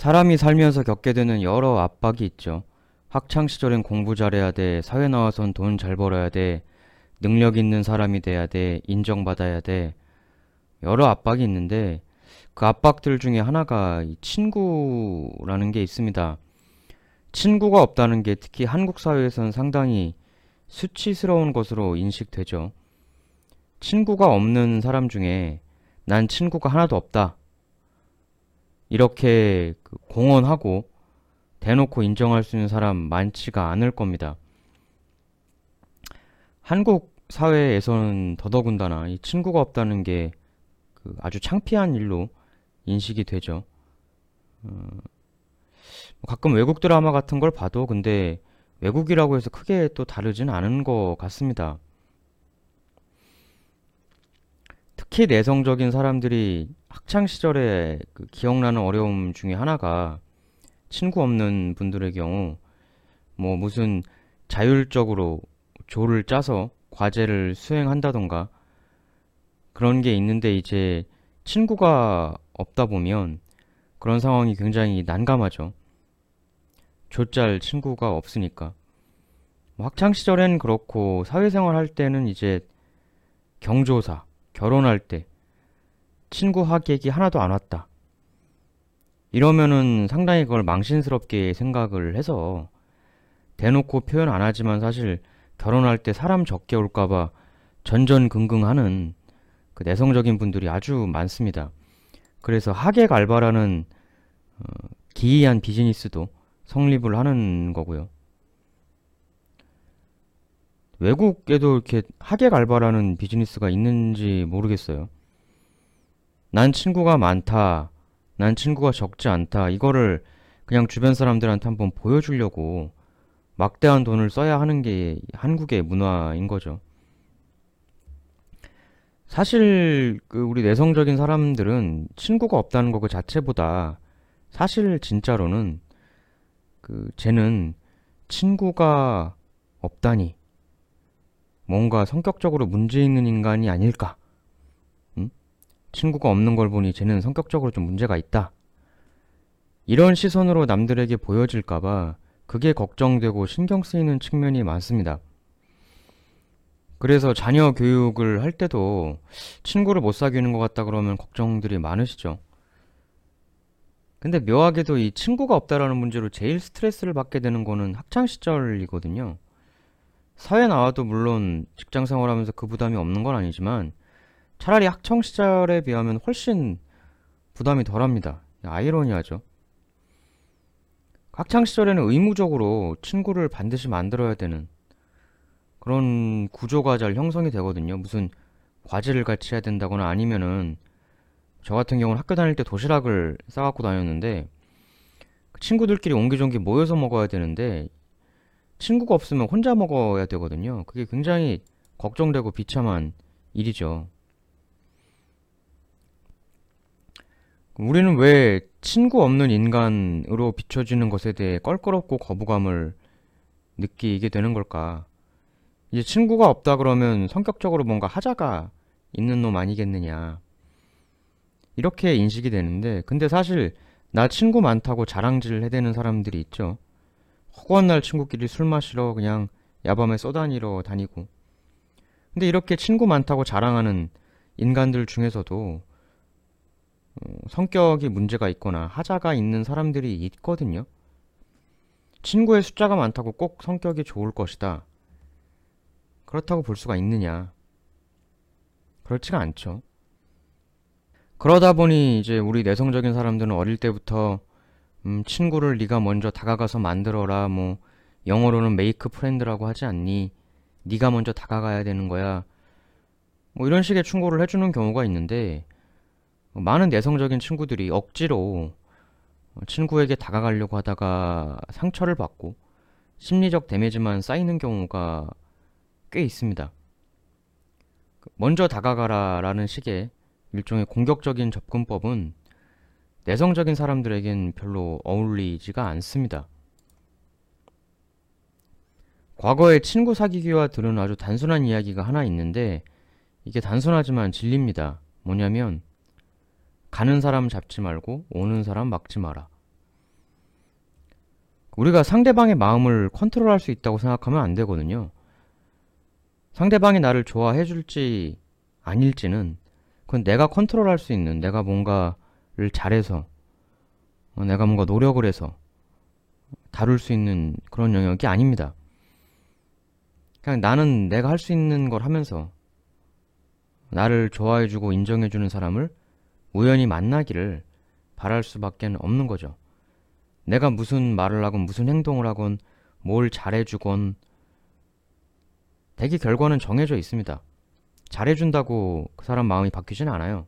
사람이 살면서 겪게 되는 여러 압박이 있죠. 학창 시절엔 공부 잘해야 돼, 사회 나와선 돈 잘 벌어야 돼, 능력 있는 사람이 돼야 돼, 인정받아야 돼. 여러 압박이 있는데 그 압박들 중에 하나가 이 친구라는 게 있습니다. 친구가 없다는 게 특히 한국 사회에서는 상당히 수치스러운 것으로 인식되죠. 친구가 없는 사람 중에 난 친구가 하나도 없다. 이렇게 그 공언하고 대놓고 인정할 수 있는 사람 많지가 않을 겁니다. 한국 사회에서는 더더군다나 이 친구가 없다는 게 그 아주 창피한 일로 인식이 되죠. 어, 가끔 외국 드라마 같은 걸 봐도 근데 외국이라고 해서 크게 또 다르진 않은 것 같습니다. 특히 내성적인 사람들이 학창 시절에 그 기억나는 어려움 중에 하나가 친구 없는 분들의 경우 뭐 무슨 자율적으로 조를 짜서 과제를 수행한다던가 그런 게 있는데 이제 친구가 없다 보면 그런 상황이 굉장히 난감하죠. 조짤 친구가 없으니까. 뭐 학창 시절엔 그렇고 사회생활 할 때는 이제 경조사, 결혼할 때 친구 하객이 하나도 안 왔다. 이러면은 상당히 그걸 망신스럽게 생각을 해서 대놓고 표현 안 하지만 사실 결혼할 때 사람 적게 올까봐 전전긍긍하는 그 내성적인 분들이 아주 많습니다. 그래서 하객 알바라는 어, 기이한 비즈니스도 성립을 하는 거고요. 외국에도 이렇게 하객 알바라는 비즈니스가 있는지 모르겠어요. 난 친구가 많다. 난 친구가 적지 않다. 이거를 그냥 주변 사람들한테 한번 보여주려고 막대한 돈을 써야 하는 게 한국의 문화인 거죠. 사실 그 우리 내성적인 사람들은 친구가 없다는 거그 자체보다 사실 진짜로는 그 쟤는 친구가 없다니 뭔가 성격적으로 문제 있는 인간이 아닐까? 응? 친구가 없는 걸 보니 쟤는 성격적으로 좀 문제가 있다. 이런 시선으로 남들에게 보여질까봐 그게 걱정되고 신경 쓰이는 측면이 많습니다. 그래서 자녀 교육을 할 때도 친구를 못 사귀는 것 같다 그러면 걱정들이 많으시죠. 근데 묘하게도 이 친구가 없다라는 문제로 제일 스트레스를 받게 되는 거는 학창 시절이거든요. 사회 나와도 물론 직장 생활하면서 그 부담이 없는 건 아니지만 차라리 학창 시절에 비하면 훨씬 부담이 덜합니다. 아이러니하죠. 학창 시절에는 의무적으로 친구를 반드시 만들어야 되는 그런 구조가 잘 형성이 되거든요. 무슨 과제를 같이 해야 된다거나 아니면은 저 같은 경우는 학교 다닐 때 도시락을 싸갖고 다녔는데 그 친구들끼리 옹기종기 모여서 먹어야 되는데 친구가 없으면 혼자 먹어야 되거든요. 그게 굉장히 걱정되고 비참한 일이죠. 우리는 왜 친구 없는 인간으로 비춰지는 것에 대해 껄끄럽고 거부감을 느끼게 되는 걸까? 이제 친구가 없다 그러면 성격적으로 뭔가 하자가 있는 놈 아니겠느냐. 이렇게 인식이 되는데, 근데 사실 나 친구 많다고 자랑질 해대는 사람들이 있죠. 허구한 날 친구끼리 술 마시러 그냥 야밤에 쏘다니러 다니고. 근데 이렇게 친구 많다고 자랑하는 인간들 중에서도 어, 성격이 문제가 있거나 하자가 있는 사람들이 있거든요. 친구의 숫자가 많다고 꼭 성격이 좋을 것이다. 그렇다고 볼 수가 있느냐? 그렇지가 않죠. 그러다 보니 이제 우리 내성적인 사람들은 어릴 때부터 음, 친구를 네가 먼저 다가가서 만들어라. 뭐 영어로는 make friend라고 하지 않니? 네가 먼저 다가가야 되는 거야. 뭐 이런 식의 충고를 해주는 경우가 있는데 많은 내성적인 친구들이 억지로 친구에게 다가가려고 하다가 상처를 받고 심리적 데미지만 쌓이는 경우가 꽤 있습니다. 먼저 다가가라 라는 식의 일종의 공격적인 접근법은 내성적인 사람들에겐 별로 어울리지가 않습니다. 과거에 친구 사귀기와 들은 아주 단순한 이야기가 하나 있는데 이게 단순하지만 진리입니다. 뭐냐면 가는 사람 잡지 말고 오는 사람 막지 마라. 우리가 상대방의 마음을 컨트롤할 수 있다고 생각하면 안 되거든요. 상대방이 나를 좋아해 줄지 아닐지는 그건 내가 컨트롤할 수 있는 내가 뭔가를 잘해서 어, 내가 뭔가 노력을 해서 다룰 수 있는 그런 영역이 아닙니다. 그냥 나는 내가 할 수 있는 걸 하면서 나를 좋아해주고 인정해주는 사람을 우연히 만나기를 바랄 수밖에 없는 거죠. 내가 무슨 말을 하건 무슨 행동을 하건 뭘 잘해주건 대기 결과는 정해져 있습니다. 잘해준다고 그 사람 마음이 바뀌진 않아요.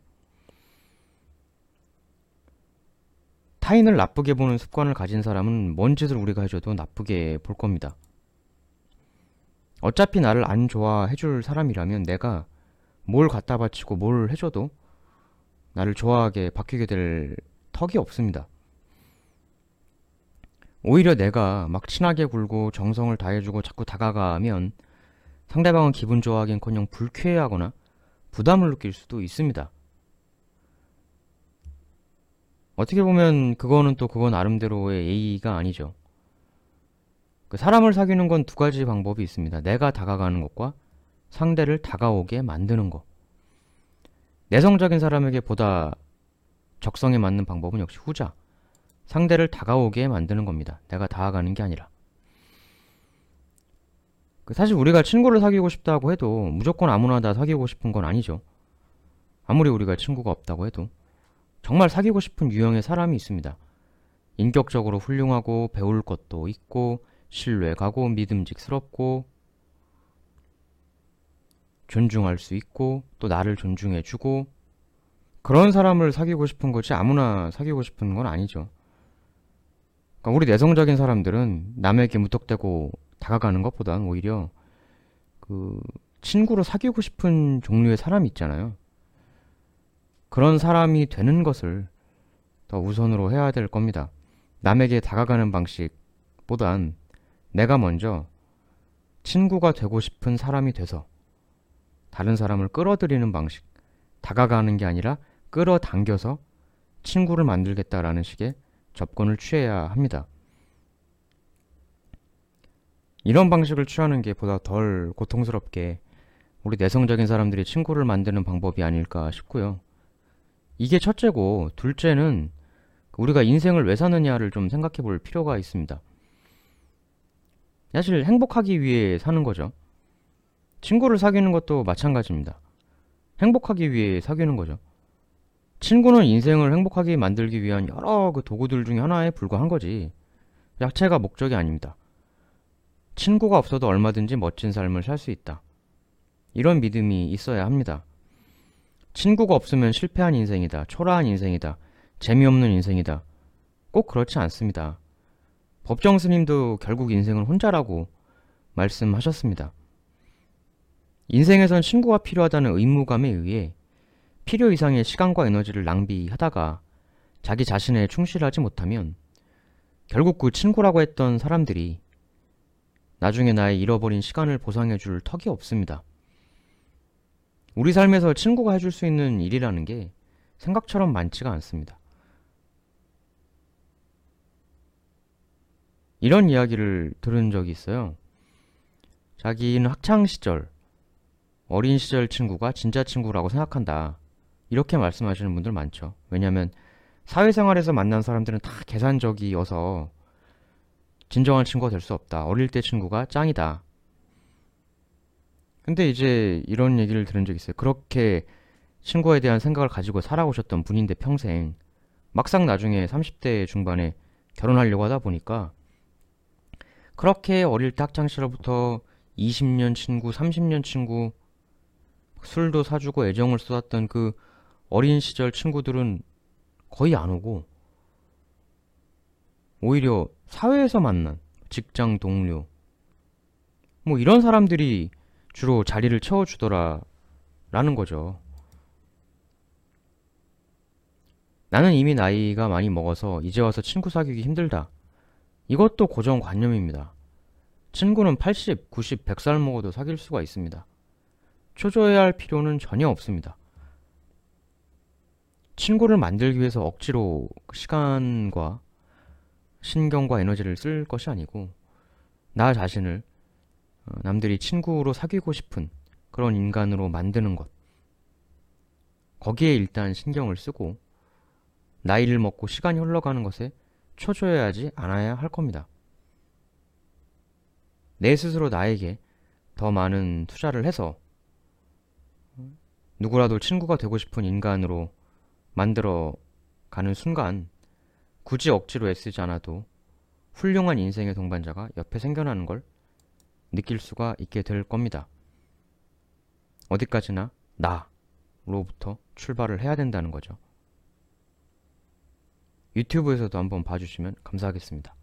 타인을 나쁘게 보는 습관을 가진 사람은 뭔 짓을 우리가 해줘도 나쁘게 볼 겁니다. 어차피 나를 안 좋아해줄 사람이라면 내가 뭘 갖다 바치고 뭘 해줘도 나를 좋아하게 바뀌게 될 턱이 없습니다. 오히려 내가 막 친하게 굴고 정성을 다해주고 자꾸 다가가면 상대방은 기분 좋아하긴커녕 불쾌해하거나 부담을 느낄 수도 있습니다. 어떻게 보면 그거는 또 그건 나름대로의 예의가 아니죠. 그 사람을 사귀는 건 두 가지 방법이 있습니다. 내가 다가가는 것과 상대를 다가오게 만드는 것. 내성적인 사람에게 보다 적성에 맞는 방법은 역시 후자. 상대를 다가오게 만드는 겁니다. 내가 다가가는 게 아니라. 그 사실 우리가 친구를 사귀고 싶다고 해도 무조건 아무나 다 사귀고 싶은 건 아니죠. 아무리 우리가 친구가 없다고 해도. 정말 사귀고 싶은 유형의 사람이 있습니다. 인격적으로 훌륭하고 배울 것도 있고 신뢰가고 믿음직스럽고 존중할 수 있고 또 나를 존중해주고 그런 사람을 사귀고 싶은 거지 아무나 사귀고 싶은 건 아니죠. 그러니까 우리 내성적인 사람들은 남에게 무턱대고 다가가는 것보단 오히려 그 친구로 사귀고 싶은 종류의 사람이 있잖아요. 그런 사람이 되는 것을 더 우선으로 해야 될 겁니다. 남에게 다가가는 방식보단 내가 먼저 친구가 되고 싶은 사람이 돼서 다른 사람을 끌어들이는 방식, 다가가는 게 아니라 끌어당겨서 친구를 만들겠다라는 식의 접근을 취해야 합니다. 이런 방식을 취하는 게 보다 덜 고통스럽게 우리 내성적인 사람들이 친구를 만드는 방법이 아닐까 싶고요. 이게 첫째고 둘째는 우리가 인생을 왜 사느냐를 좀 생각해 볼 필요가 있습니다. 사실 행복하기 위해 사는 거죠. 친구를 사귀는 것도 마찬가지입니다. 행복하기 위해 사귀는 거죠. 친구는 인생을 행복하게 만들기 위한 여러 그 도구들 중에 하나에 불과한 거지. 야채가 목적이 아닙니다. 친구가 없어도 얼마든지 멋진 삶을 살 수 있다. 이런 믿음이 있어야 합니다. 친구가 없으면 실패한 인생이다. 초라한 인생이다. 재미없는 인생이다. 꼭 그렇지 않습니다. 법정 스님도 결국 인생은 혼자라고 말씀하셨습니다. 인생에선 친구가 필요하다는 의무감에 의해 필요 이상의 시간과 에너지를 낭비하다가 자기 자신에 충실하지 못하면 결국 그 친구라고 했던 사람들이 나중에 나의 잃어버린 시간을 보상해 줄 턱이 없습니다. 우리 삶에서 친구가 해줄 수 있는 일이라는 게 생각처럼 많지가 않습니다. 이런 이야기를 들은 적이 있어요. 자기는 학창 시절, 어린 시절 친구가 진짜 친구라고 생각한다. 이렇게 말씀하시는 분들 많죠. 왜냐하면 사회생활에서 만난 사람들은 다 계산적이어서 진정한 친구가 될 수 없다. 어릴 때 친구가 짱이다. 근데 이제 이런 얘기를 들은 적 있어요. 그렇게 친구에 대한 생각을 가지고 살아오셨던 분인데 평생 막상 나중에 30대 중반에 결혼하려고 하다 보니까 그렇게 어릴 때 학창 시절부터 20년 친구, 30년 친구 술도 사주고 애정을 쏟았던 그 어린 시절 친구들은 거의 안 오고 오히려 사회에서 만난 직장 동료 뭐 이런 사람들이 주로 자리를 채워주더라 라는 거죠. 나는 이미 나이가 많이 먹어서 이제 와서 친구 사귀기 힘들다. 이것도 고정관념입니다. 친구는 80, 90, 100살 먹어도 사귈 수가 있습니다. 초조해야 할 필요는 전혀 없습니다. 친구를 만들기 위해서 억지로 시간과 신경과 에너지를 쓸 것이 아니고 나 자신을 어, 남들이 친구로 사귀고 싶은 그런 인간으로 만드는 것. 거기에 일단 신경을 쓰고 나이를 먹고 시간이 흘러가는 것에 초조해하지 않아야 할 겁니다. 내 스스로 나에게 더 많은 투자를 해서 누구라도 친구가 되고 싶은 인간으로 만들어 가는 순간 굳이 억지로 애쓰지 않아도 훌륭한 인생의 동반자가 옆에 생겨나는 걸 느낄 수가 있게 될 겁니다. 어디까지나 나로부터 출발을 해야 된다는 거죠. 유튜브에서도 한번 봐주시면 감사하겠습니다.